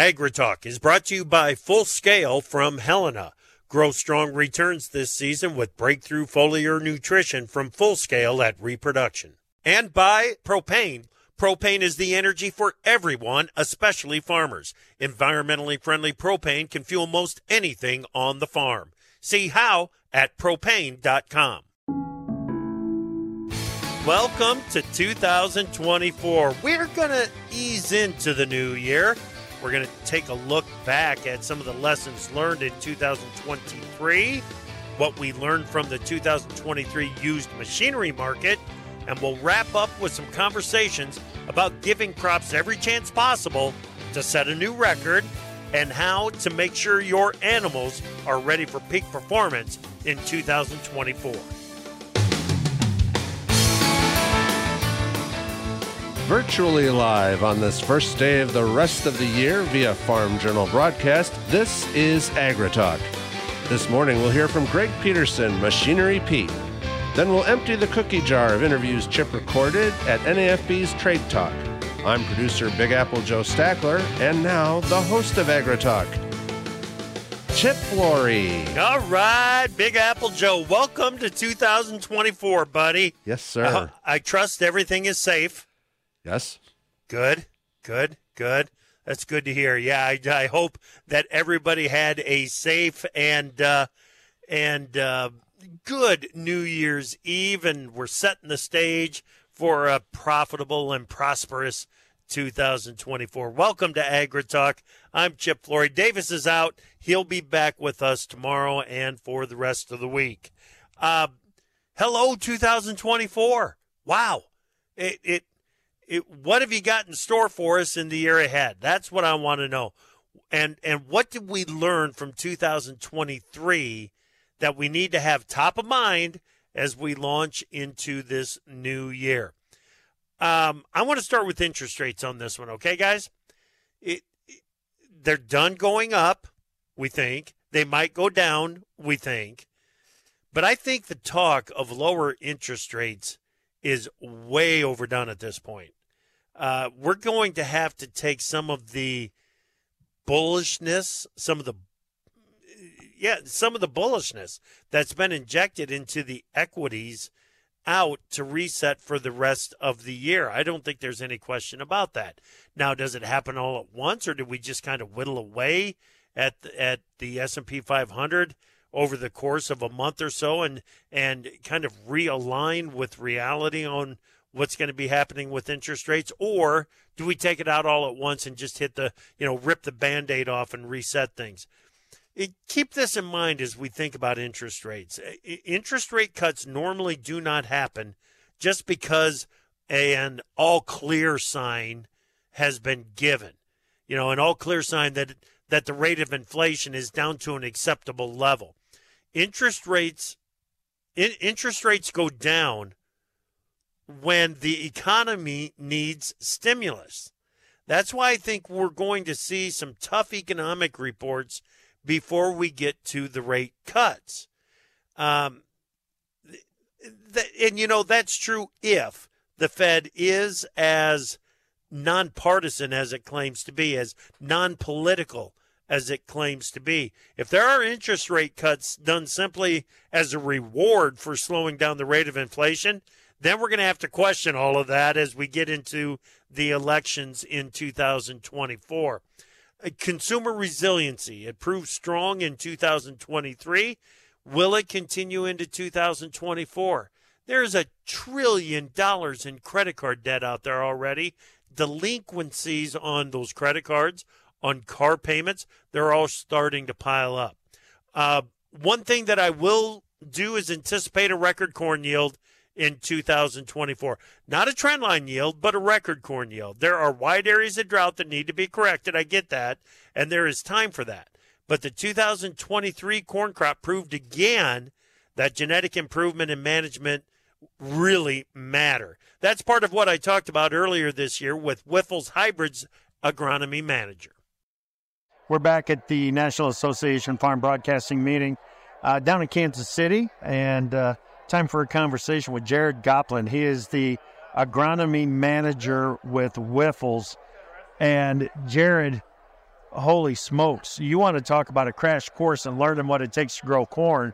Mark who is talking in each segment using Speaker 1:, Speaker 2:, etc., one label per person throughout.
Speaker 1: AgriTalk is brought to you by Full Scale from Helena. Grow strong returns this season with breakthrough foliar nutrition from Full Scale at Reproduction. And by Propane. Propane is the energy for everyone, especially farmers. Environmentally friendly propane can fuel most anything on the farm. See how at propane.com. Welcome to 2024. We're going to ease into the new year. We're going to take a look back at some of the lessons learned in 2023, what we learned from the 2023 used machinery market, and we'll wrap up with some conversations about giving crops every chance possible to set a new record and how to make sure your animals are ready for peak performance in 2024.
Speaker 2: Virtually live on this first day of the rest of the year via Farm Journal broadcast. This is AgriTalk. This morning we'll hear from Greg Peterson, Machinery Pete. Then we'll empty the cookie jar of interviews Chip recorded at NAFB's Trade Talk. I'm producer Big Apple Joe Stackler, and now the host of AgriTalk, Chip Flory.
Speaker 1: All right, Big Apple Joe, welcome to 2024, buddy.
Speaker 2: Yes, sir.
Speaker 1: Uh, I trust everything is safe.
Speaker 2: Yes.
Speaker 1: Good, good, good. That's good to hear. Yeah, I, I hope that everybody had a safe and uh, and uh, good New Year's Eve, and we're setting the stage for a profitable and prosperous 2024. Welcome to AgriTalk. I'm Chip Flory. Davis is out. He'll be back with us tomorrow and for the rest of the week. Uh, hello, 2024. Wow. It, it it, what have you got in store for us in the year ahead? That's what I want to know. And and what did we learn from 2023 that we need to have top of mind as we launch into this new year? Um, I want to start with interest rates on this one, okay, guys? It, it, they're done going up, we think. They might go down, we think. But I think the talk of lower interest rates is way overdone at this point uh, we're going to have to take some of the bullishness, some of the yeah, some of the bullishness that's been injected into the equities out to reset for the rest of the year. I don't think there's any question about that. Now, does it happen all at once, or did we just kind of whittle away at the, at the S and P 500 over the course of a month or so, and and kind of realign with reality on what's going to be happening with interest rates, or do we take it out all at once and just hit the, you know, rip the band aid off and reset things? It, keep this in mind as we think about interest rates. Interest rate cuts normally do not happen just because an all clear sign has been given. You know, an all clear sign that that the rate of inflation is down to an acceptable level. Interest rates in, interest rates go down when the economy needs stimulus. That's why I think we're going to see some tough economic reports before we get to the rate cuts. Um, and, you know, that's true if the Fed is as nonpartisan as it claims to be, as non political as it claims to be. If there are interest rate cuts done simply as a reward for slowing down the rate of inflation, then we're going to have to question all of that as we get into the elections in 2024. Uh, consumer resiliency, it proved strong in 2023. Will it continue into 2024? There's a trillion dollars in credit card debt out there already. Delinquencies on those credit cards, on car payments, they're all starting to pile up. Uh, one thing that I will do is anticipate a record corn yield in 2024. Not a trendline yield, but a record corn yield. There are wide areas of drought that need to be corrected. I get that. And there is time for that. But the 2023 corn crop proved again that genetic improvement and management really matter. That's part of what I talked about earlier this year with Wyffels Hybrids Agronomy Manager.
Speaker 3: We're back at the National Association Farm Broadcasting meeting uh, down in Kansas City, and uh, time for a conversation with Jared Goplen. He is the agronomy manager with Wyffels. And Jared, holy smokes, you want to talk about a crash course and learning what it takes to grow corn.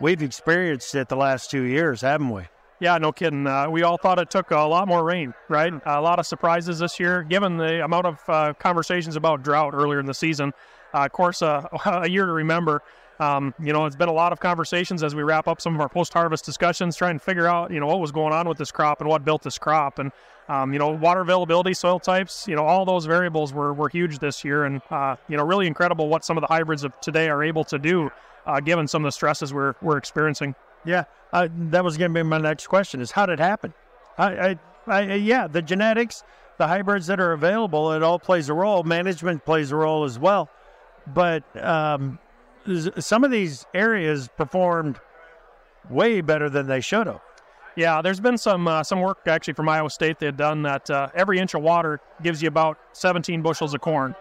Speaker 3: We've experienced it the last two years, haven't we?
Speaker 4: Yeah, no kidding. Uh, we all thought it took a lot more rain, right? A lot of surprises this year, given the amount of uh, conversations about drought earlier in the season. Uh, of course, uh, a year to remember. Um, you know, it's been a lot of conversations as we wrap up some of our post-harvest discussions, trying to figure out, you know, what was going on with this crop and what built this crop, and um, you know, water availability, soil types, you know, all those variables were were huge this year, and uh, you know, really incredible what some of the hybrids of today are able to do, uh, given some of the stresses we're we're experiencing.
Speaker 3: Yeah, uh, that was going to be my next question: is how did it happen? I, I, I, yeah, the genetics, the hybrids that are available, it all plays a role. Management plays a role as well, but um, some of these areas performed way better than they should have.
Speaker 4: Yeah, there's been some uh, some work actually from Iowa State they had done that uh, every inch of water gives you about 17 bushels of corn.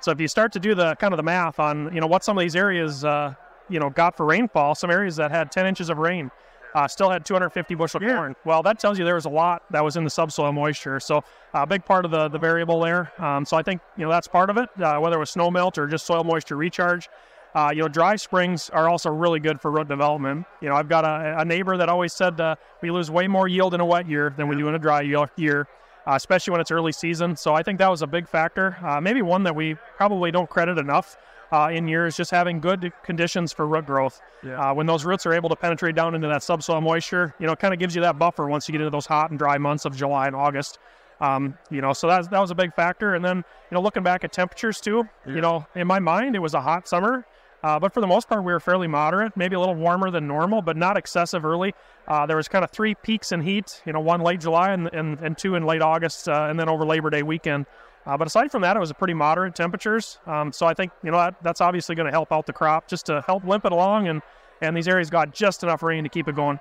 Speaker 4: So if you start to do the kind of the math on you know what some of these areas uh, you know got for rainfall, some areas that had 10 inches of rain uh, still had 250 bushel yeah. corn. Well, that tells you there was a lot that was in the subsoil moisture. So a big part of the the variable there. Um, so I think you know that's part of it, uh, whether it was snow melt or just soil moisture recharge. Uh, you know, dry springs are also really good for root development. You know, I've got a, a neighbor that always said uh, we lose way more yield in a wet year than we do in a dry year, uh, especially when it's early season. So I think that was a big factor. Uh, maybe one that we probably don't credit enough uh, in years, just having good conditions for root growth. Yeah. Uh, when those roots are able to penetrate down into that subsoil moisture, you know, it kind of gives you that buffer once you get into those hot and dry months of July and August. Um, you know, so that that was a big factor. And then, you know, looking back at temperatures too, yeah. you know, in my mind, it was a hot summer. Uh, but for the most part, we were fairly moderate, maybe a little warmer than normal, but not excessive early. Uh, there was kind of three peaks in heat, you know, one late July and, and, and two in late August, uh, and then over Labor Day weekend. Uh, but aside from that, it was a pretty moderate temperatures. Um, so I think, you know, that, that's obviously going to help out the crop just to help limp it along. And, and these areas got just enough rain to keep it going.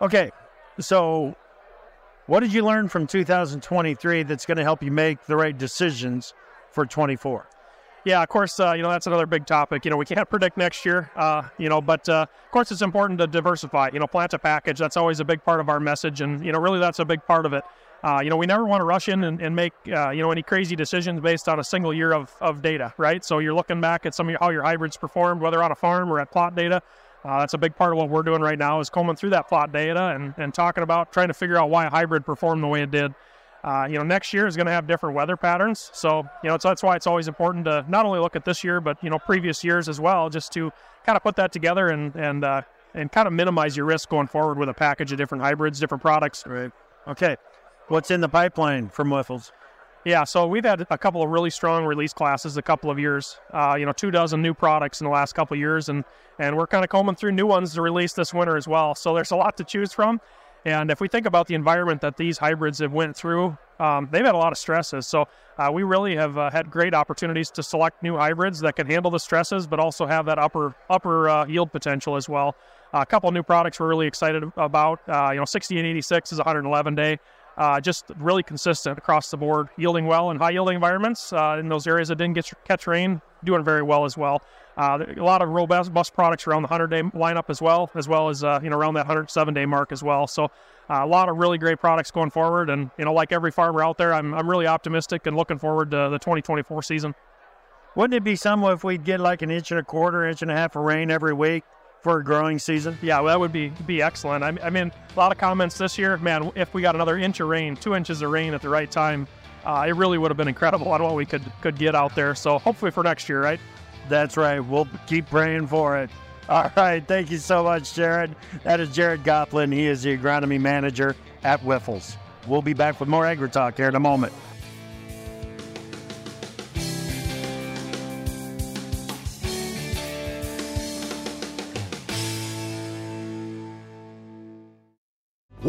Speaker 3: Okay. So what did you learn from 2023 that's going to help you make the right decisions for 24?
Speaker 4: Yeah, of course, uh, you know, that's another big topic. You know, we can't predict next year, uh, you know, but uh, of course it's important to diversify, you know, plant a package. That's always a big part of our message. And, you know, really that's a big part of it. Uh, you know, we never want to rush in and, and make, uh, you know, any crazy decisions based on a single year of, of data, right? So you're looking back at some of your, how your hybrids performed, whether on a farm or at plot data. Uh, that's a big part of what we're doing right now is combing through that plot data and, and talking about trying to figure out why a hybrid performed the way it did. Uh, you know, next year is going to have different weather patterns. So, you know, that's why it's always important to not only look at this year, but, you know, previous years as well, just to kind of put that together and, and, uh, and kind of minimize your risk going forward with a package of different hybrids, different products.
Speaker 3: Right. Okay. What's in the pipeline from Wyffels?
Speaker 4: Yeah, so we've had a couple of really strong release classes a couple of years. Uh, you know, two dozen new products in the last couple of years, and and we're kind of combing through new ones to release this winter as well. So there's a lot to choose from. And if we think about the environment that these hybrids have went through, um, they've had a lot of stresses. So uh, we really have uh, had great opportunities to select new hybrids that can handle the stresses, but also have that upper upper uh, yield potential as well. a couple new products we're really excited about. Uh, you know, 6886 is 111 day. Uh, just really consistent across the board, yielding well in high yielding environments uh, in those areas that didn't get catch rain, doing very well as well. Uh, a lot of robust bus products around the 100 day lineup as well, as well as uh, you know around that 107 day mark as well. So uh, a lot of really great products going forward, and you know like every farmer out there, I'm I'm really optimistic and looking forward to the 2024 season.
Speaker 3: Wouldn't it be somewhat if we'd get like an inch and a quarter, inch and a half of rain every week? For a growing season?
Speaker 4: Yeah, well, that would be be excellent. I, I, mean, a lot of comments this year. Man, if we got another inch of rain, two inches of rain at the right time, uh, it really would have been incredible on what we could could get out there. So hopefully for next year, right?
Speaker 3: That's right. We'll keep praying for it. All right. Thank you so much, Jared. That is Jared Goplen. He is the agronomy manager at Wyffels. We'll be back with more Agri Talk here in a moment.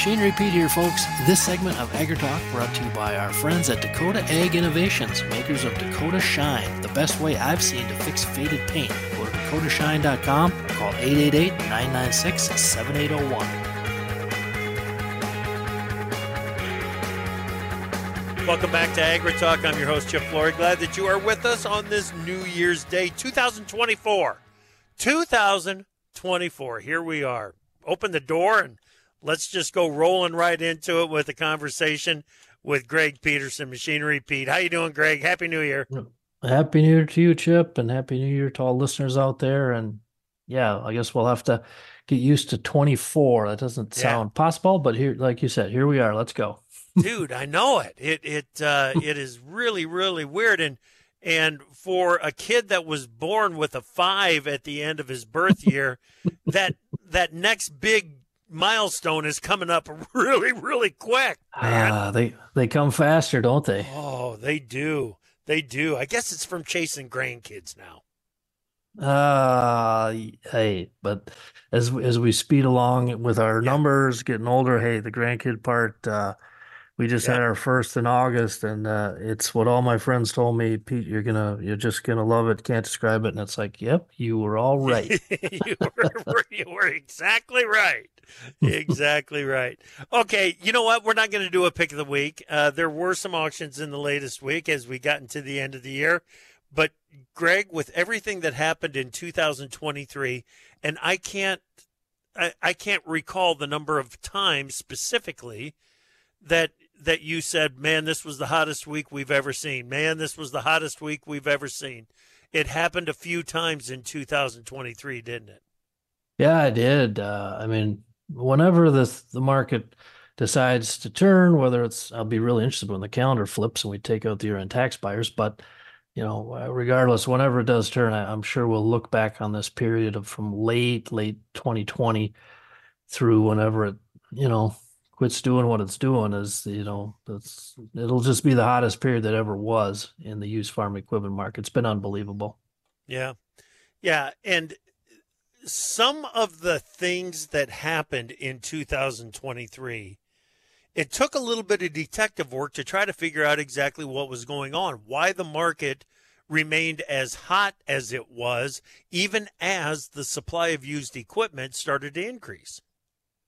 Speaker 5: Machinery Pete here, folks. This segment of AgriTalk brought to you by our friends at Dakota Ag Innovations, makers of Dakota Shine, the best way I've seen to fix faded paint. Go to dakotashine.com or call 888 996 7801.
Speaker 1: Welcome back to AgriTalk. I'm your host, Chip Flory. Glad that you are with us on this New Year's Day 2024. 2024. Here we are. Open the door and let's just go rolling right into it with a conversation with Greg Peterson, Machinery Pete. How you doing, Greg? Happy New Year.
Speaker 6: Happy New Year to you, Chip, and Happy New Year to all listeners out there. And yeah, I guess we'll have to get used to 24. That doesn't sound possible, but here, like you said, here we are. Let's go.
Speaker 1: Dude, I know it. It it uh, it is really really weird and and for a kid that was born with a 5 at the end of his birth year, that that next big milestone is coming up really, really quick.
Speaker 6: Ah, they they come faster, don't they?
Speaker 1: Oh, they do. They do. I guess it's from chasing grandkids now.
Speaker 6: Uh hey, but as as we speed along with our yeah. numbers getting older, hey, the grandkid part uh we just had our first in August, and uh, it's what all my friends told me. Pete, you're gonna, you're just gonna love it. Can't describe it, and it's like, yep, you were all right.
Speaker 1: you, were, you were exactly right. Exactly right. Okay, you know what? We're not going to do a pick of the week. Uh, there were some auctions in the latest week as we got into the end of the year, but Greg, with everything that happened in 2023, and I can't, I, I can't recall the number of times specifically that that you said, man, this was the hottest week we've ever seen. Man, this was the hottest week we've ever seen. It happened a few times in 2023, didn't it?
Speaker 6: Yeah, I did. Uh, I mean, whenever the the market decides to turn, whether it's, I'll be really interested when the calendar flips and we take out the year-end tax buyers. But you know, uh, regardless, whenever it does turn, I, I'm sure we'll look back on this period of from late late 2020 through whenever it, you know, quits doing what it's doing is you know it's it'll just be the hottest period that ever was in the used farm equipment market. It's been unbelievable.
Speaker 1: Yeah. Yeah, and some of the things that happened in 2023 it took a little bit of detective work to try to figure out exactly what was going on, why the market remained as hot as it was, even as the supply of used equipment started to increase.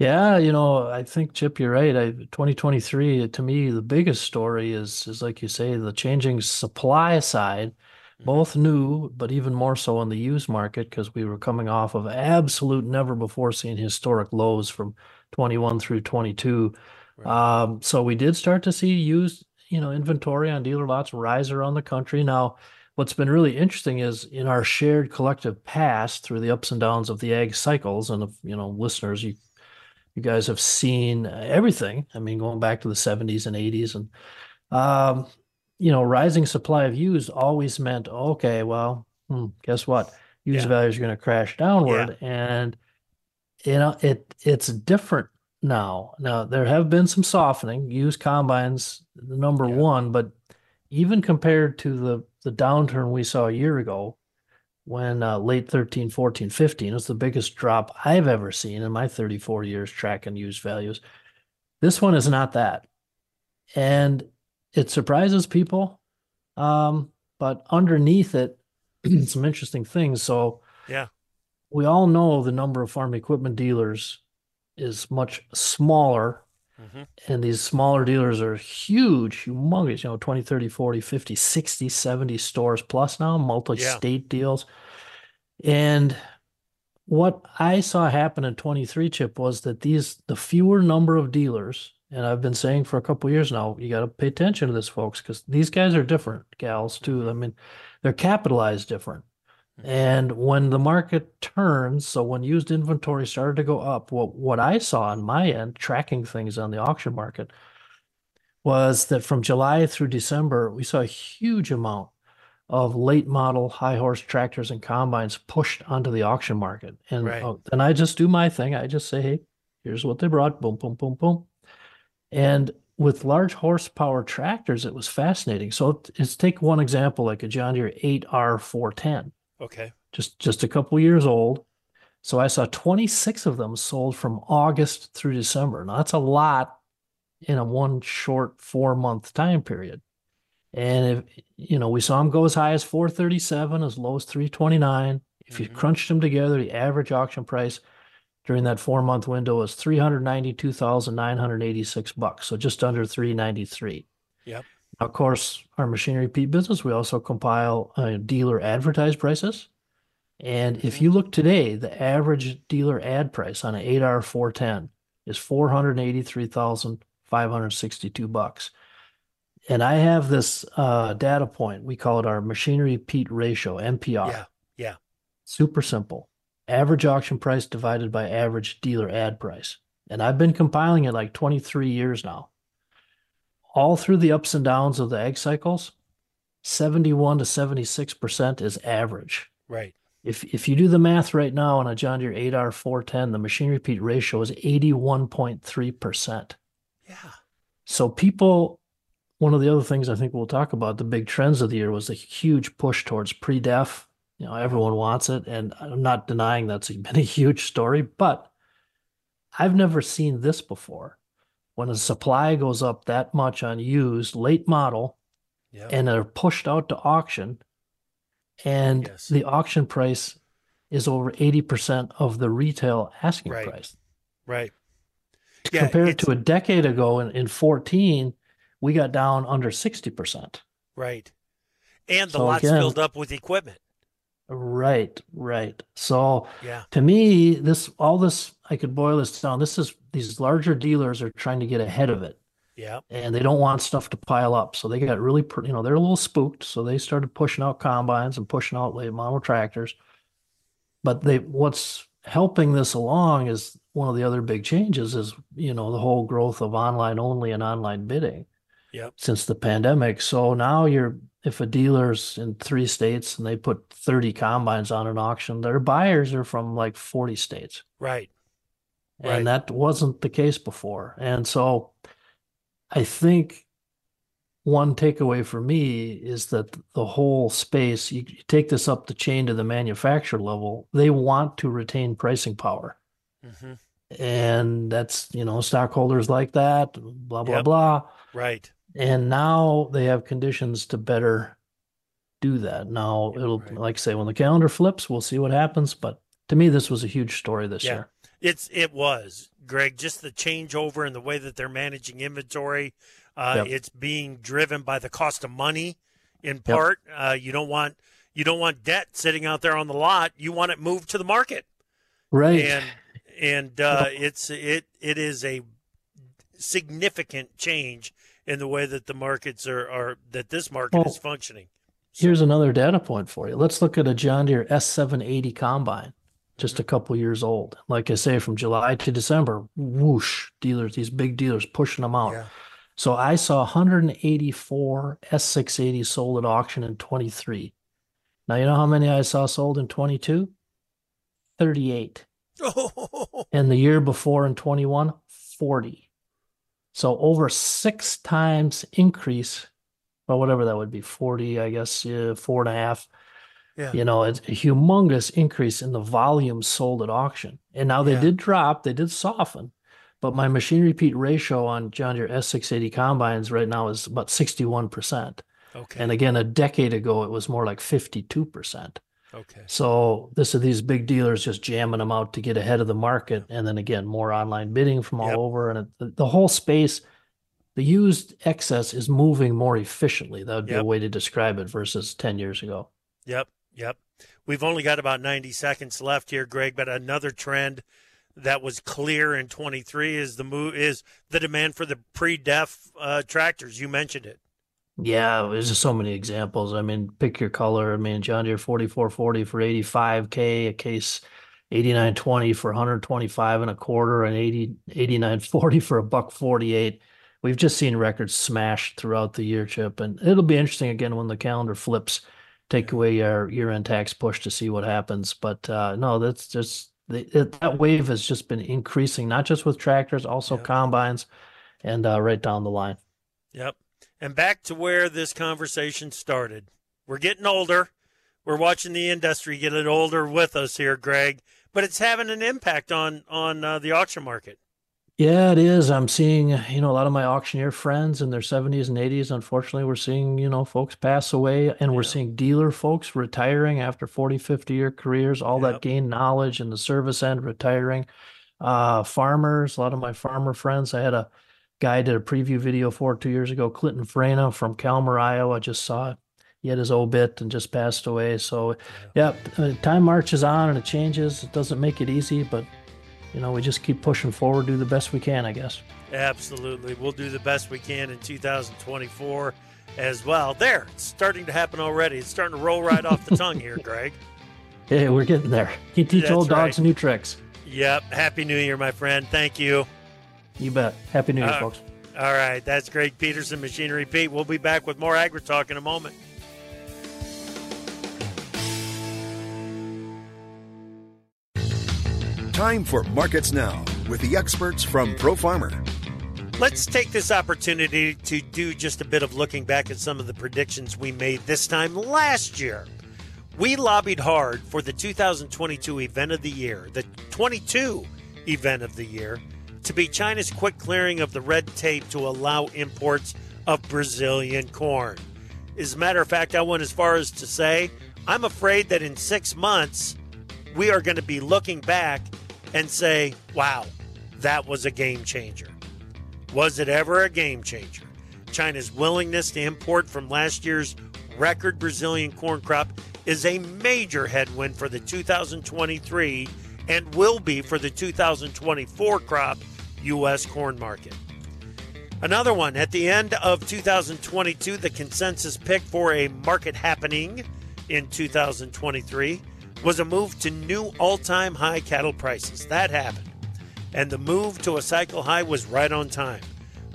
Speaker 6: Yeah, you know, I think Chip, you're right. I, 2023 to me, the biggest story is is like you say, the changing supply side, mm-hmm. both new, but even more so in the used market because we were coming off of absolute never before seen historic lows from 21 through 22. Right. Um, so we did start to see used, you know, inventory on dealer lots rise around the country. Now, what's been really interesting is in our shared collective past through the ups and downs of the ag cycles, and if you know, listeners, you you guys have seen everything. I mean, going back to the 70s and 80s, and um, you know, rising supply of used always meant okay. Well, hmm, guess what? Used yeah. values are going to crash downward, yeah. and you know, it it's different now. Now there have been some softening. Used combines, the number yeah. one, but even compared to the the downturn we saw a year ago, when uh, late 13, 14, 15 was the biggest drop I've ever seen in my 34 years tracking used values. This one is not that. And it surprises people. Um, but underneath it, some interesting things. So
Speaker 1: Yeah.
Speaker 6: we all know the number of farm equipment dealers is much smaller
Speaker 1: Mhm.
Speaker 6: and these smaller dealers are huge humongous you know 20 30 40 50 60 70 stores plus now multi-state deals. And what i saw happen in 23 chip was that these the fewer number of dealers and i've been saying for a couple years now you got to pay attention to this folks because these guys are different gals too. I mean they're capitalized different and when the market turns, so when used inventory started to go up, what what I saw on my end, tracking things on the auction market, was that from July through December, we saw a huge amount of late model high horse tractors and combines pushed onto the auction market. And
Speaker 1: Right.
Speaker 6: uh, and I just do my thing. I just say, hey, here's what they brought. Boom, boom, boom, boom. And with large horsepower tractors, it was fascinating. So let's take one example, like a John Deere 8R410
Speaker 1: Okay.
Speaker 6: just just a couple years old. So I saw 26 of them sold from August through December. Now that's a lot in a one short four month time period. And if you know, we saw them go as high as 437, as low as 329. If you
Speaker 1: Mhm.
Speaker 6: crunched them together, the average auction price during that four month window was 392,986 bucks. So just under 393.
Speaker 1: Yep.
Speaker 6: Of course, our machinery Pete business, we also compile uh, dealer advertised prices. And if you look today, the average dealer ad price on an 8R 410 is 483,562 bucks. And I have this uh, data point. We call it our machinery Pete ratio, MPR.
Speaker 1: Yeah. Yeah.
Speaker 6: Super simple. Average auction price divided by average dealer ad price. And I've been compiling it like 23 years now. All through the ups and downs of the ag cycles, 71 to 76% is average.
Speaker 1: Right.
Speaker 6: If if you do the math right now on a John Deere 8R 410, the Machinery Pete ratio is 81.3%.
Speaker 1: Yeah.
Speaker 6: So people, one of the other things I think we'll talk about, the big trends of the year was the huge push towards pre-def. You know, everyone wants it, and I'm not denying that's been a huge story, but I've never seen this before. When the supply goes up that much on used late model,
Speaker 1: Yeah.
Speaker 6: and they're pushed out to auction, and
Speaker 1: Yes.
Speaker 6: the auction price is over 80% of the retail asking
Speaker 1: Right.
Speaker 6: price.
Speaker 1: right. Yeah,
Speaker 6: Compared to a decade ago in, in 14, we got down under 60%.
Speaker 1: Right. And the
Speaker 6: So
Speaker 1: lots
Speaker 6: again-
Speaker 1: filled up with equipment.
Speaker 6: Right, right. So
Speaker 1: Yeah.
Speaker 6: to me, this all this I could boil this down. This is these larger dealers are trying to get ahead of it.
Speaker 1: Yeah.
Speaker 6: and they don't want stuff to pile up. So they got really, you know, they're a little spooked. So they started pushing out combines and pushing out late model tractors. But they, what's helping this along is one of the other big changes is, you know, the whole growth of online only and online bidding
Speaker 1: Yep.
Speaker 6: since the pandemic. So now you're, if a dealer's in three states and they put 30 combines on an auction, their buyers are from like 40 states
Speaker 1: Right.
Speaker 6: And
Speaker 1: Right.
Speaker 6: that wasn't the case before. And so I think one takeaway for me is that the whole space, you, take this up the chain to the manufacturer level, they want to retain pricing power.
Speaker 1: hmm
Speaker 6: And that's, you know, stockholders like that, blah, blah,
Speaker 1: Yep.
Speaker 6: blah.
Speaker 1: Right.
Speaker 6: And now they have conditions to better do that. Now it'll,
Speaker 1: Right.
Speaker 6: like I say, when the calendar flips, we'll see what happens. But to me, this was a huge story this
Speaker 1: Yeah.
Speaker 6: year.
Speaker 1: It's it was Greg. Just the changeover and the way that they're managing inventory. Uh,
Speaker 6: Yep.
Speaker 1: It's being driven by the cost of money, in part. Uh, you don't want you don't want debt sitting out there on the lot. You want it moved to the market,
Speaker 6: Right.
Speaker 1: and and uh, it's it it is a significant change in the way that the markets are, are that this market
Speaker 6: Well,
Speaker 1: is functioning. So-
Speaker 6: Here's another data point for you. Let's look at a John Deere S780 combine, just a couple years old. Like I say, from July to December, whoosh, dealers, these big dealers pushing them out.
Speaker 1: Yeah.
Speaker 6: So I saw 184 S680 sold at auction in 23. Now, you know how many I saw sold in 22? 38. And the year before in 21, 40. So over six times increase, well, whatever that would be, 40, I guess, uh, four and a half.
Speaker 1: Yeah.
Speaker 6: You know, it's a humongous increase in the volume sold at auction. And now they
Speaker 1: Yeah.
Speaker 6: did drop, they did soften, but my Machinery Pete ratio on John Deere S680 combines right now is about 61%.
Speaker 1: Okay.
Speaker 6: And again, a decade ago, it was more like 52%.
Speaker 1: Okay.
Speaker 6: So this are these big dealers just jamming them out to get ahead of the market, and then again more online bidding from all
Speaker 1: Yep.
Speaker 6: over, and it, the, whole space, the used excess is moving more efficiently. That would be
Speaker 1: Yep.
Speaker 6: a way to describe it versus ten years ago.
Speaker 1: Yep, yep. We've only got about 90 seconds left here, Greg, but another trend that was clear in 23 is the move is the demand for the pre-def uh, tractors. You mentioned it.
Speaker 6: Yeah, there's just so many examples. I mean, pick your color. I mean, John Deere 4440 for 85k, a case 8920 for 125 and a quarter, and 80 8940 for a buck 48. We've just seen records smashed throughout the year, Chip, and it'll be interesting again when the calendar flips. Take away our year-end tax push to see what happens. But uh, no, that's just the, it, that wave has just been increasing, not just with tractors, also
Speaker 1: Yeah.
Speaker 6: combines, and uh, right down the line.
Speaker 1: Yep. And back to where this conversation started. We're getting older. We're watching the industry get it older with us here, Greg. But it's having an impact on on uh, the auction market.
Speaker 6: Yeah, it is. I'm seeing, you know, a lot of my auctioneer friends in their 70s and 80s. Unfortunately, we're seeing, you know, folks pass away and we're seeing dealer folks retiring after 40, 50 year careers, all
Speaker 1: Yep.
Speaker 6: that gained knowledge in the service end retiring. Uh, farmers, a lot of my farmer friends. I had a guy I did a preview video for two years ago, Clinton Frena from Calmar, Iowa. I just saw it. He had his obit and just passed away. So, yeah, uh, time marches on and it changes. It doesn't make it easy, but you know, we just keep pushing forward, do the best we can, I guess.
Speaker 1: Absolutely. We'll do the best we can in 2024 as well. There, it's starting to happen already. It's starting to roll right off the tongue here, Greg.
Speaker 6: Hey, we're getting there. You teach
Speaker 1: That's
Speaker 6: old dogs
Speaker 1: right.
Speaker 6: new tricks.
Speaker 1: Yep. Happy New Year, my friend. Thank you.
Speaker 6: You bet. Happy New Year,
Speaker 1: Uh,
Speaker 6: folks.
Speaker 1: All right. That's Greg Peterson, Machinery Pete. We'll be back with more Agri Talk in a moment.
Speaker 7: Time for Markets Now with the experts from Pro Farmer.
Speaker 1: Let's take this opportunity to do just a bit of looking back at some of the predictions we made this time last year. We lobbied hard for the 2022 event of the year, the 22 event of the year, to be China's quick clearing of the red tape to allow imports of Brazilian corn. As a matter of fact, I went as far as to say, I'm afraid that in six months, we are going to be looking back and say, wow, that was a game changer. Was it ever a game changer? China's willingness to import from last year's record Brazilian corn crop is a major headwind for the 2023 and will be for the 2024 crop U.S. corn market. Another one at the end of 2022, the consensus pick for a market happening in 2023 was a move to new all time high cattle prices. That happened. And the move to a cycle high was right on time.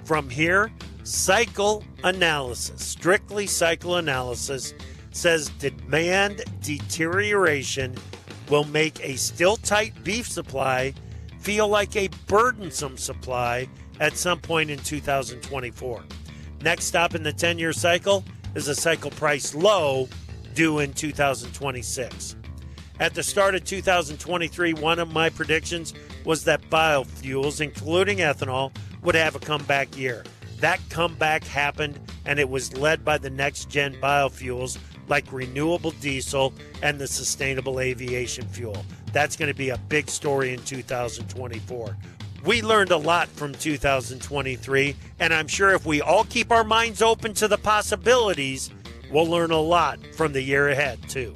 Speaker 1: From here, cycle analysis, strictly cycle analysis, says demand deterioration will make a still tight beef supply feel like a burdensome supply at some point in 2024. Next stop in the 10 year cycle is a cycle price low due in 2026. At the start of 2023, one of my predictions was that biofuels, including ethanol, would have a comeback year. That comeback happened, and it was led by the next gen biofuels like renewable diesel and the sustainable aviation fuel. That's going to be a big story in 2024. We learned a lot from 2023, and I'm sure if we all keep our minds open to the possibilities, we'll learn a lot from the year ahead, too.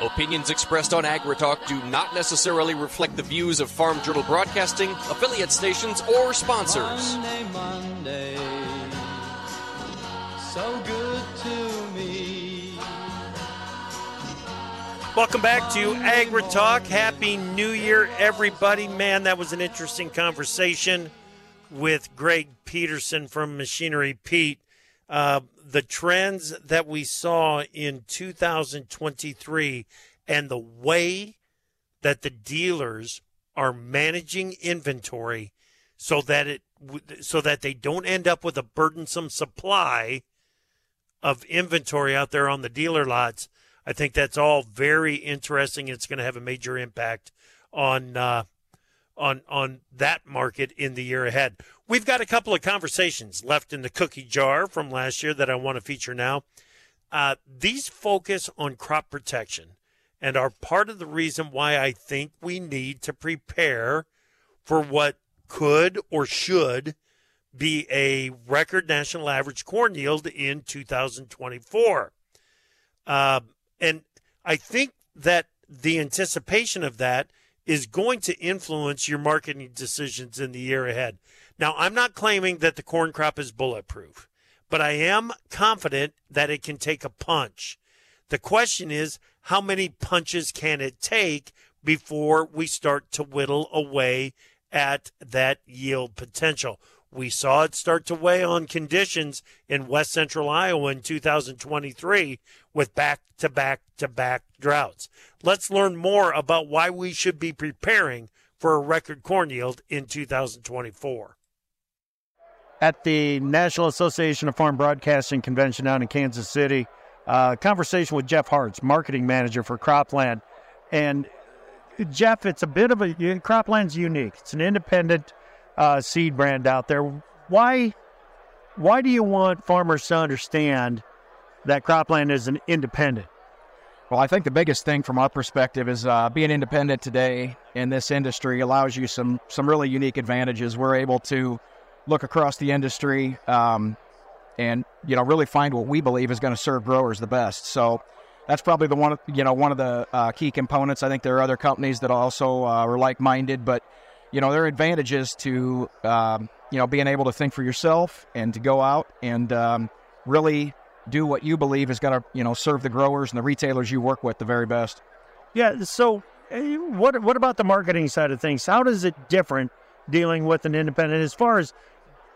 Speaker 8: Opinions expressed on AgriTalk do not necessarily reflect the views of Farm Journal Broadcasting, affiliate stations, or sponsors.
Speaker 9: Monday, Monday, so good to me.
Speaker 1: Welcome back to Agri Talk. Happy New Year, everybody. Man, that was an interesting conversation with Greg Peterson from Machinery Pete. Uh, the trends that we saw in 2023 and the way that the dealers are managing inventory so that it so that they don't end up with a burdensome supply of inventory out there on the dealer lots. I think that's all very interesting. It's going to have a major impact on uh, on on that market in the year ahead. We've got a couple of conversations left in the cookie jar from last year that I want to feature now. Uh, these focus on crop protection and are part of the reason why I think we need to prepare for what could or should be a record national average corn yield in 2024. Uh, and I think that the anticipation of that is going to influence your marketing decisions in the year ahead. Now, I'm not claiming that the corn crop is bulletproof, but I am confident that it can take a punch. The question is, how many punches can it take before we start to whittle away at that yield potential? We saw it start to weigh on conditions in west central Iowa in 2023 with back to back to back droughts. Let's learn more about why we should be preparing for a record corn yield in 2024.
Speaker 3: At the National Association of Farm Broadcasting Convention down in Kansas City, uh, conversation with Jeff Hartz, marketing manager for Croplan. And Jeff, it's a bit of a Croplan's unique. It's an independent uh, seed brand out there. Why why do you want farmers to understand that Croplan is an independent?
Speaker 10: Well, I think the biggest thing from our perspective is uh, being independent today in this industry allows you some some really unique advantages. We're able to look across the industry um, and you know really find what we believe is going to serve growers the best. So that's probably the one you know one of the uh, key components. I think there are other companies that also uh, are like minded, but you know, there are advantages to, um, you know, being able to think for yourself and to go out and um, really do what you believe is going to, you know, serve the growers and the retailers you work with the very best.
Speaker 3: Yeah. So, eh, what what about the marketing side of things? How does it different dealing with an independent as far as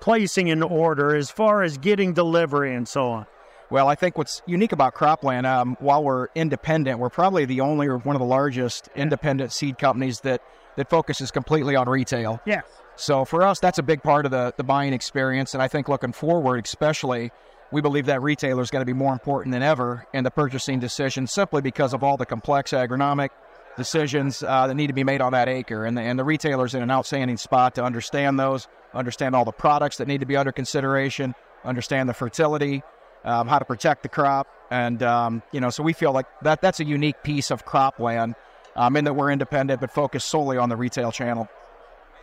Speaker 3: placing an order, as far as getting delivery, and so on?
Speaker 10: Well, I think what's unique about Croplan, um, while we're independent, we're probably the only or one of the largest independent seed companies that that focuses completely on retail.
Speaker 3: Yeah.
Speaker 10: So for us, that's a big part of the, the buying experience. And I think looking forward, especially, we believe that retailer is going to be more important than ever in the purchasing decision simply because of all the complex agronomic decisions uh, that need to be made on that acre. And the, and the retailer's in an outstanding spot to understand those, understand all the products that need to be under consideration, understand the fertility, um, how to protect the crop. And, um, you know, so we feel like that that's a unique piece of Croplan um, in that we're independent but focused solely on the retail channel.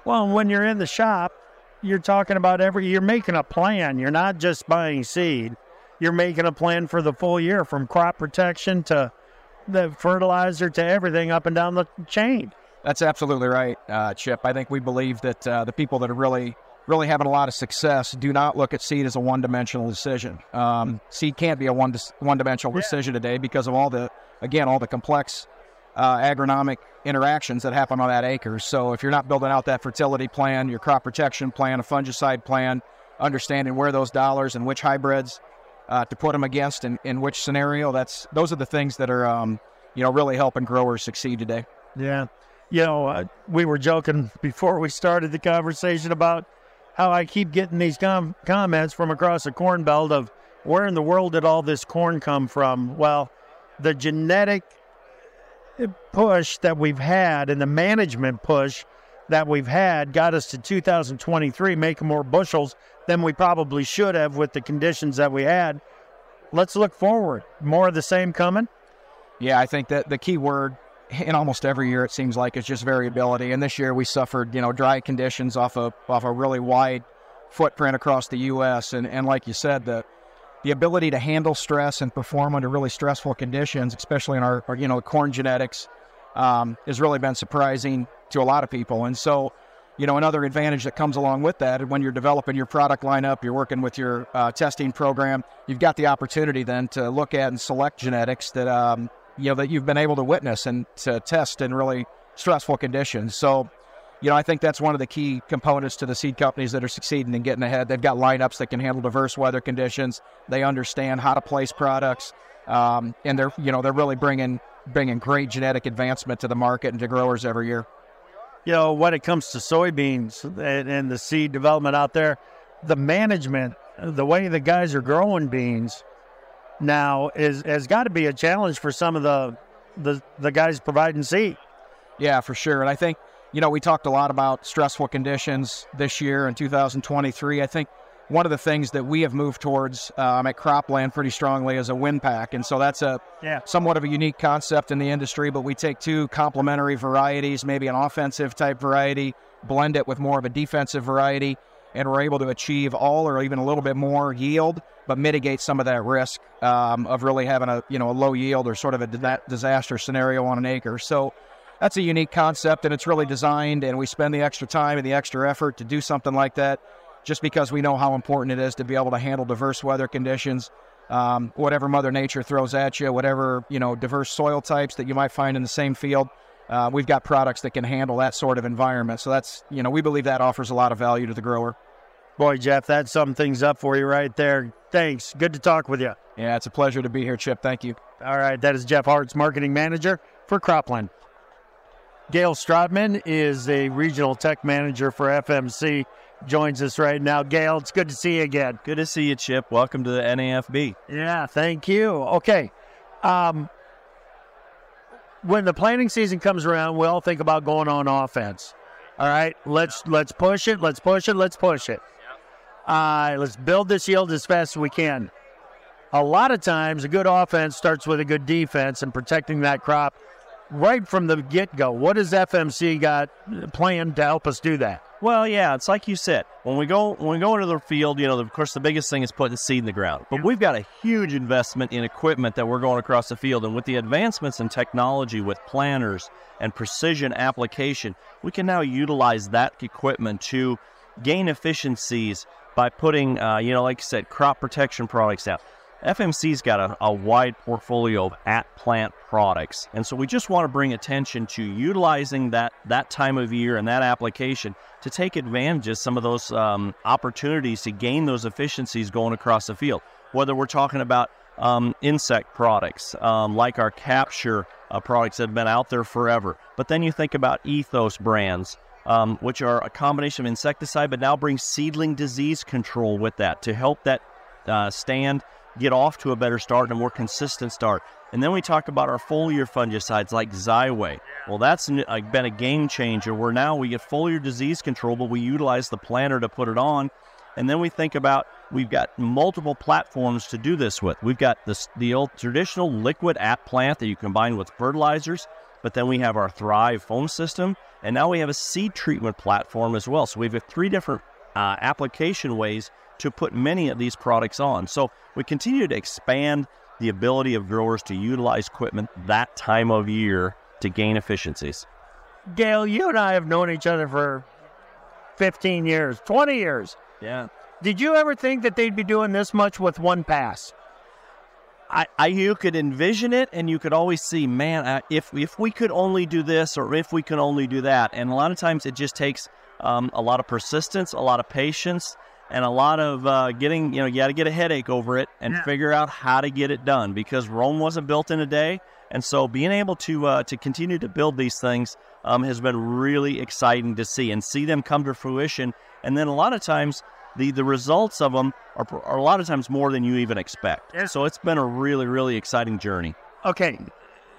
Speaker 3: Well, when you're in the shop, you're talking about every, you're making a plan. You're not just buying seed. You're making a plan for the full year from crop protection to the fertilizer to everything up and down the chain.
Speaker 10: That's absolutely right, uh, Chip. I think we believe that uh, the people that are really, really having a lot of success do not look at seed as a one-dimensional decision. Um, seed can't be a one one-dimensional yeah. decision today because of all the, again, all the complex uh, agronomic interactions that happen on that acre. So if you're not building out that fertility plan, your crop protection plan, a fungicide plan, understanding where those dollars and which hybrids uh, to put them against and in which scenario. That's those are the things that are um, you know really helping growers succeed today.
Speaker 3: Yeah. You know, uh, we were joking before we started the conversation about how I keep getting these com- comments from across the corn belt of where in the world did all this corn come from? Well, the genetic push that we've had and the management push that we've had got us to 2023 making more bushels than we probably should have with the conditions that we had. Let's look forward. More of the same coming?
Speaker 10: Yeah, I think that the key word in almost every year it seems like is just variability. And this year we suffered, you know, dry conditions off a off a really wide footprint across the U.S. And and like you said, the the ability to handle stress and perform under really stressful conditions, especially in our, our you know corn genetics, um, has really been surprising to a lot of people. And so, you know, another advantage that comes along with that, when you're developing your product lineup, you're working with your uh, testing program, you've got the opportunity then to look at and select genetics that um, you know that you've been able to witness and to test in really stressful conditions. So you know, I think that's one of the key components to the seed companies that are succeeding and getting ahead. They've got lineups that can handle diverse weather conditions. They understand how to place products, um, and they're you know they're really bringing bringing great genetic advancement to the market and to growers every year.
Speaker 3: You know, when it comes to soybeans and, and the seed development out there, the management, the way the guys are growing beans now is has got to be a challenge for some of the the the guys providing seed.
Speaker 10: Yeah, for sure. And I think you know, we talked a lot about stressful conditions this year in 2023. I think one of the things that we have moved towards um, at Croplan pretty strongly is a WinPak, and so that's a
Speaker 3: yeah.
Speaker 10: somewhat of a unique concept in the industry. But we take two complementary varieties, maybe an offensive type variety, blend it with more of a defensive variety, and we're able to achieve all or even a little bit more yield, but mitigate some of that risk um, of really having a you know a low yield or sort of a disaster scenario on an acre. So that's a unique concept and it's really designed and we spend the extra time and the extra effort to do something like that just because we know how important it is to be able to handle diverse weather conditions um, whatever mother nature throws at you whatever you know diverse soil types that you might find in the same field uh, we've got products that can handle that sort of environment. So that's you know we believe that offers a lot of value to the grower.
Speaker 3: Boy jeff that sums things up for you right there. Thanks. Good to talk with you.
Speaker 10: Yeah it's a pleasure to be here chip. Thank you.
Speaker 3: All right. That is jeff Hartz marketing manager for Croplan Gail Stratman is a regional tech manager for FMC. Joins us right now. Gail, it's good to see you again.
Speaker 11: Good to see you, Chip. Welcome to the NAFB.
Speaker 3: Yeah, thank you. Okay. Um, when the planting season comes around, we all think about going on offense. All right, let's let's push it, let's push it, let's push it. Uh, let's build this yield as fast as we can. A lot of times, a good offense starts with a good defense and protecting that crop right from the get go. What has FMC got planned to help us do that?
Speaker 11: Well, yeah, it's like you said. When we go when we go into the field, you know, of course, the biggest thing is putting the seed in the ground. But we've got a huge investment in equipment that we're going across the field, and with the advancements in technology, with planters and precision application, we can now utilize that equipment to gain efficiencies by putting, uh, you know, like I said, crop protection products out. FMC's got a, a, wide portfolio of at plant products. And so we just want to bring attention to utilizing that, that time of year and that application to take advantage of some of those um, opportunities to gain those efficiencies going across the field. Whether we're talking about um, insect products um, like our Capture uh, products that have been out there forever. But then you think about Ethos brands. Um, which are a combination of insecticide, but now bring seedling disease control with that to help that uh, stand get off to a better start and a more consistent start. And then we talk about our foliar fungicides like Xyway. Well, that's been a game changer where now we get foliar disease control, but we utilize the planter to put it on. And then we think about we've got multiple platforms to do this with. We've got this, the old traditional liquid at plant that you combine with fertilizers, but then we have our 3RIVE foam system, and now we have a seed treatment platform as well. So we have three different uh, application ways to put many of these products on. So we continue to expand the ability of growers to utilize equipment that time of year to gain efficiencies.
Speaker 3: Gail, you and I have known each other for 15 years, 20 years.
Speaker 11: Yeah.
Speaker 3: Did you ever think that they'd be doing this much with one pass?
Speaker 11: I, I you could envision it, and you could always see, man, uh, if if we could only do this, or if we could only do that, and a lot of times it just takes um, a lot of persistence, a lot of patience, and a lot of uh, getting, you know, you got to get a headache over it and
Speaker 3: Yeah.
Speaker 11: figure out how to get it done because Rome wasn't built in a day. And so being able to uh, to continue to build these things um, has been really exciting to see and see them come to fruition. And then a lot of times the the results of them are, are a lot of times more than you even expect. So it's been a really really exciting journey.
Speaker 3: Okay.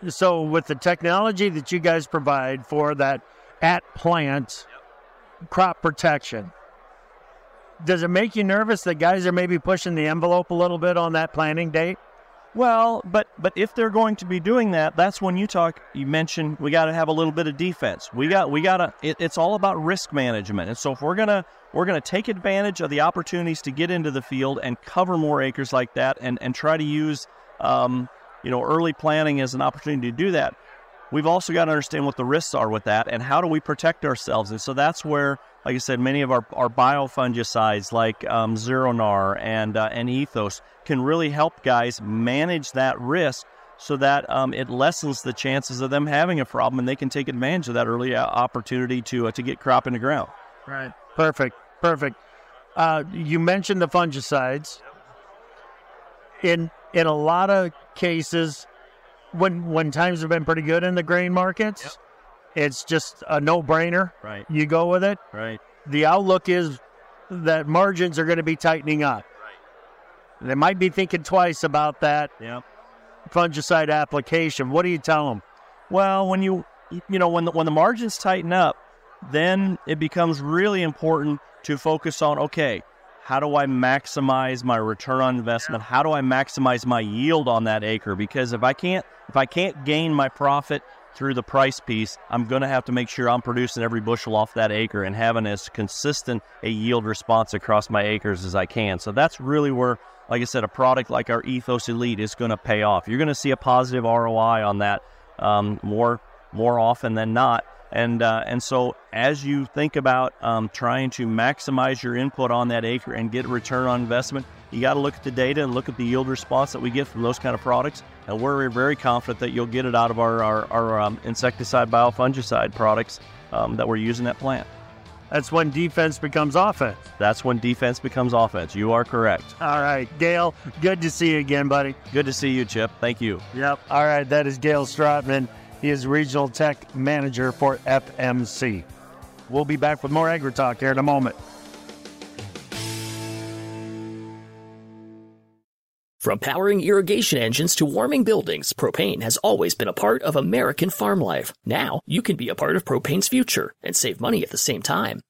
Speaker 3: So with the technology that you guys provide for that at plant crop protection, does it make you nervous that guys are maybe pushing the envelope a little bit on that planting date?
Speaker 11: Well, but but if they're going to be doing that, that's when you talk. You mentioned we got to have a little bit of defense. We got we got to. It, it's all about risk management. And so if we're gonna we're gonna take advantage of the opportunities to get into the field and cover more acres like that, and and try to use um, you know early planning as an opportunity to do that. We've also got to understand what the risks are with that, and how do we protect ourselves. And so that's where, like I said, many of our, our biofungicides like um, Zironar and uh, and Ethos can really help guys manage that risk so that um, it lessens the chances of them having a problem, and they can take advantage of that early uh, opportunity to uh, to get crop in the ground.
Speaker 3: Right. Perfect. Perfect. Uh, you mentioned the fungicides. In in a lot of cases, when when times have been pretty good in the grain markets, it's just a no brainer.
Speaker 11: Right.
Speaker 3: You go with it.
Speaker 11: Right.
Speaker 3: The outlook is that margins are going to be tightening up. Right. They might be thinking twice about that
Speaker 11: Yeah.
Speaker 3: fungicide application. What do you tell them?
Speaker 11: Well, when you you know when the, when the margins tighten up, then it becomes really important to focus on okay, how do I maximize my return on investment? How do I maximize my yield on that acre? Because if I can't if I can't gain my profit through the price piece, I'm going to have to make sure I'm producing every bushel off that acre and having as consistent a yield response across my acres as I can. So that's really where, like I said, a product like our Ethos Elite is going to pay off. You're going to see a positive ROI on that um, more more often than not. And uh, and so as you think about um, trying to maximize your input on that acre and get a return on investment, you got to look at the data and look at the yield response that we get from those kind of products. And we're very confident that you'll get it out of our our, our um, insecticide biofungicide products um, that we're using at plant.
Speaker 3: That's when defense becomes offense.
Speaker 11: That's when defense becomes offense. You are correct.
Speaker 3: All right, Gail, good to see you again, buddy.
Speaker 11: Good to see you, Chip. Thank you.
Speaker 3: Yep. All right, that is Gail Stratman. He is Regional Tech Manager for FMC. We'll be back with more AgriTalk here in a moment.
Speaker 12: From powering irrigation engines to warming buildings, propane has always been a part of American farm life. Now, you can be a part of propane's future and save money at the same time.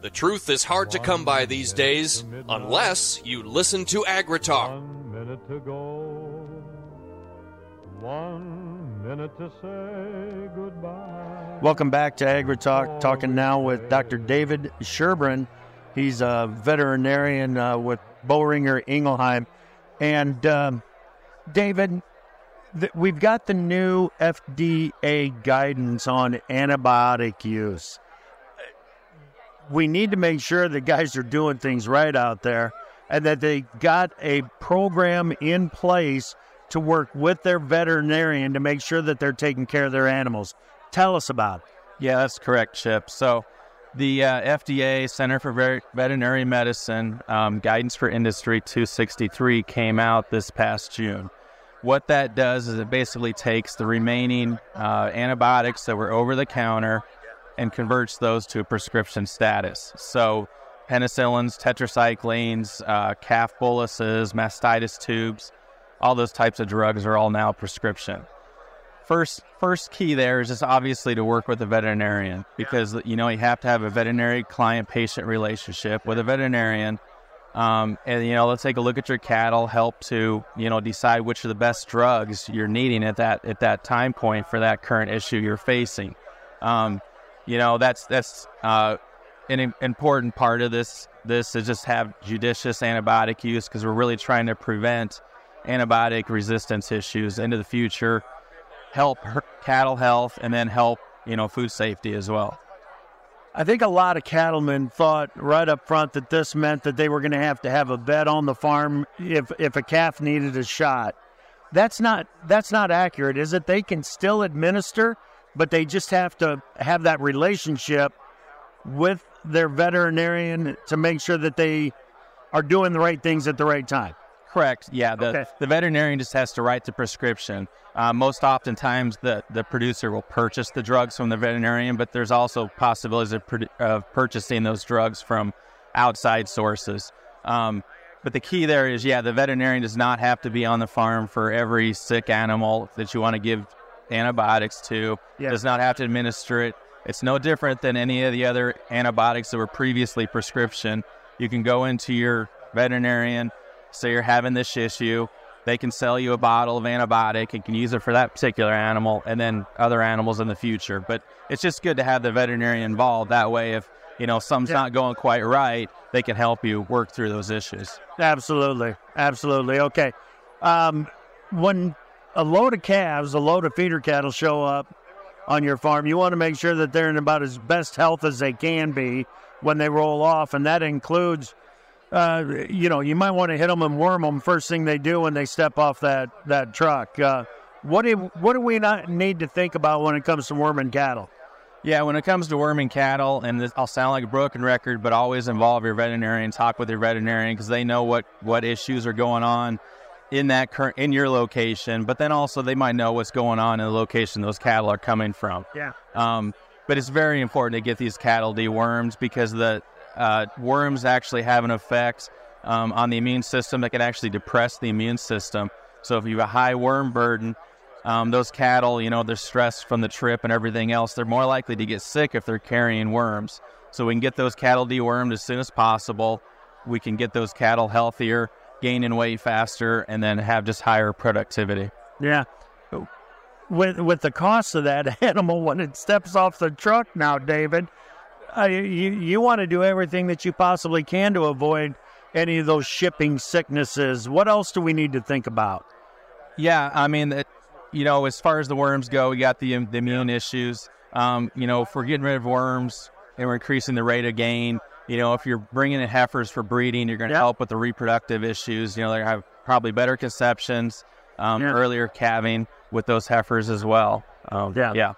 Speaker 8: The truth is hard to come by these days unless you listen to AgriTalk.
Speaker 9: One minute to go, one minute to say goodbye.
Speaker 3: Welcome back to AgriTalk. Talking now with Dr. David Shirbroun. He's a veterinarian uh, with Boehringer Ingelheim. And um, David, th- we've got the new FDA guidance on antibiotic use. We need to make sure that guys are doing things right out there. and that they got a program in place to work with their veterinarian to make sure that they're taking care of their animals. Tell us about it.
Speaker 13: Yeah, that's correct, Chip. So, the uh, FDA Center for Veterinary Medicine um, Guidance for Industry 263 came out this past June. What that does is it basically takes the remaining uh, antibiotics that were over the counter and converts those to prescription status. So, penicillins, tetracyclines, uh, calf boluses, mastitis tubes, all those types of drugs are all now prescription. First first key there is just obviously to work with a veterinarian because you know you have to have a veterinary client patient relationship with a veterinarian. Um, and you know let's take a look at your cattle help to you know decide which are the best drugs you're needing at that at that time point for that current issue you're facing. Um, you know that's that's uh, an important part of this this is just have judicious antibiotic use because we're really trying to prevent antibiotic resistance issues into the future help cattle health and then help you know food safety as well.
Speaker 3: I think a lot of cattlemen thought right up front that this meant that they were going to have to have a vet on the farm if if a calf needed a shot. That's not that's not accurate, is it? They can still administer, but they just have to have that relationship with their veterinarian to make sure that they are doing the right things at the right time.
Speaker 13: Correct. Yeah. The, okay. the veterinarian just has to write the prescription. Uh, most oftentimes, the, the producer will purchase the drugs from the veterinarian, but there's also possibilities of, of purchasing those drugs from outside sources. Um, but the key there is, yeah, the veterinarian does not have to be on the farm for every sick animal that you want to give antibiotics to. Yeah. Does not have to administer it. It's no different than any of the other antibiotics that were previously prescription. You can go into your veterinarian, say you're having this issue, they can sell you a bottle of antibiotic and can use it for that particular animal and then other animals in the future. But it's just good to have the veterinarian involved. That way, if you know something's yeah. not going quite right, they can help you work through those issues.
Speaker 3: Absolutely, absolutely. Okay, um, when a load of calves, a load of feeder cattle show up on your farm, you want to make sure that they're in about as best health as they can be when they roll off, and that includes uh, you know, you might want to hit them and worm them first thing they do when they step off that that truck. Uh, what do what do we not need to think about when it comes to worming cattle?
Speaker 13: Yeah, when it comes to worming cattle, and this, I'll sound like a broken record, but always involve your veterinarian. Talk with your veterinarian because they know what what issues are going on in that current in your location. But then also they might know what's going on in the location those cattle are coming from.
Speaker 3: Yeah.
Speaker 13: Um, but it's very important to get these cattle dewormed because the uh, worms actually have an effect um, on the immune system that can actually depress the immune system. So if you have a high worm burden, um, those cattle, you know, they're stressed from the trip and everything else. They're more likely to get sick if they're carrying worms. So we can get those cattle dewormed as soon as possible. We can get those cattle healthier, gaining weight faster, and then have just higher productivity.
Speaker 3: Yeah. With with the cost of that animal when it steps off the truck now, David, uh, you you want to do everything that you possibly can to avoid any of those shipping sicknesses. What else do we need to think about?
Speaker 13: Yeah, I mean, it, you know, as far as the worms go, we got the, the immune issues. Um, you know, if we're getting rid of worms and we're increasing the rate of gain, you know, if you're bringing in heifers for breeding, you're going to yep. help with the reproductive issues. You know, they have probably better conceptions, um, yeah. earlier calving with those heifers as well. Um, yeah. Yeah.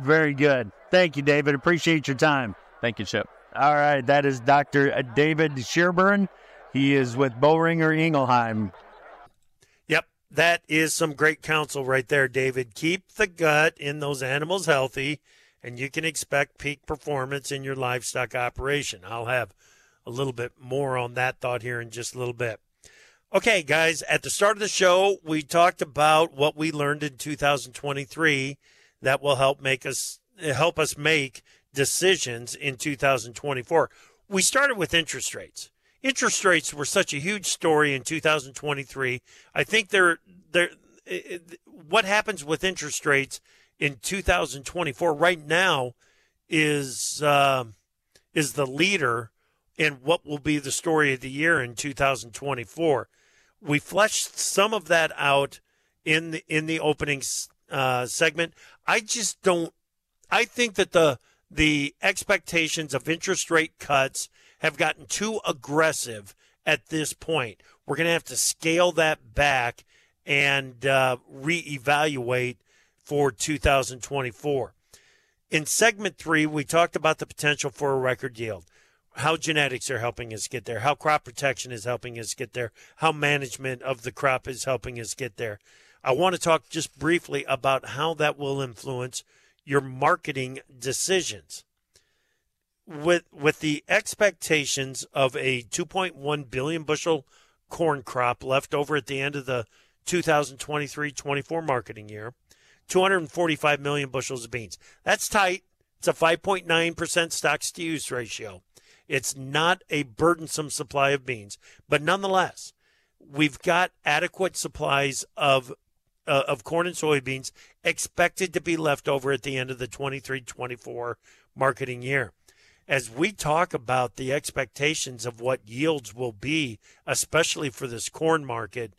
Speaker 3: Very good. Thank you, David. Appreciate your time.
Speaker 13: Thank you, Chip.
Speaker 3: All right, that is Dr. David Shirbroun. He is with Boehringer Ingelheim.
Speaker 1: Yep, that is some great counsel right there, David. Keep the gut in those animals healthy, and you can expect peak performance in your livestock operation. I'll have a little bit more on that thought here in just a little bit. Okay, guys, at the start of the show, we talked about what we learned in 2023 that will help make us help us make decisions in 2024. We started with interest rates. Interest rates were such a huge story in 2023. I think they're they're what happens with interest rates in 2024 right now is uh, is the leader in what will be the story of the year in 2024. We fleshed some of that out in the in the opening uh, segment. I just don't. I think that the the expectations of interest rate cuts have gotten too aggressive at this point. We're going to have to scale that back and uh, reevaluate for 2024. In segment three, we talked about the potential for a record yield, how genetics are helping us get there, how crop protection is helping us get there, how management of the crop is helping us get there. I want to talk just briefly about how that will influence your marketing decisions. With with the expectations of a 2.1 billion bushel corn crop left over at the end of the 2023-24 marketing year, 245 million bushels of beans. That's tight. It's a 5.9% stocks to use ratio. It's not a burdensome supply of beans, but nonetheless, we've got adequate supplies of uh, of corn and soybeans expected to be left over at the end of the 23-24 marketing year. As we talk about the expectations of what yields will be, especially for this corn market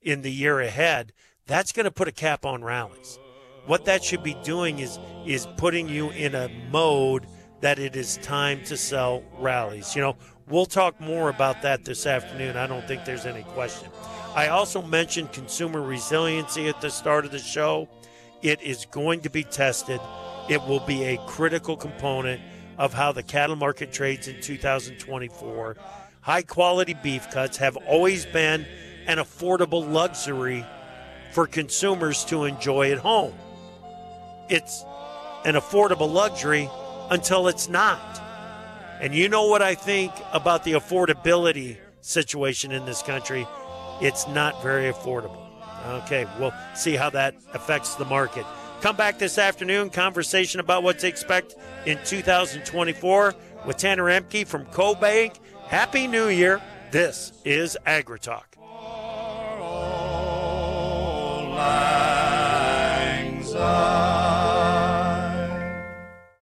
Speaker 1: in the year ahead, that's going to put a cap on rallies. What that should be doing is is putting you in a mode that it is time to sell rallies. You know, we'll talk more about that this afternoon. I don't think there's any question. I also mentioned consumer resiliency at the start of the show. It is going to be tested. It will be a critical component of how the cattle market trades in 2024. High quality beef cuts have always been an affordable luxury for consumers to enjoy at home. It's an affordable luxury until it's not. And you know what I think about the affordability situation in this country? It's not very affordable. Okay, we'll see how that affects the market. Come back this afternoon, conversation about what to expect in 2024 with Tanner Ehmke from CoBank. Happy New Year. This is AgriTalk.
Speaker 9: Lang Syne.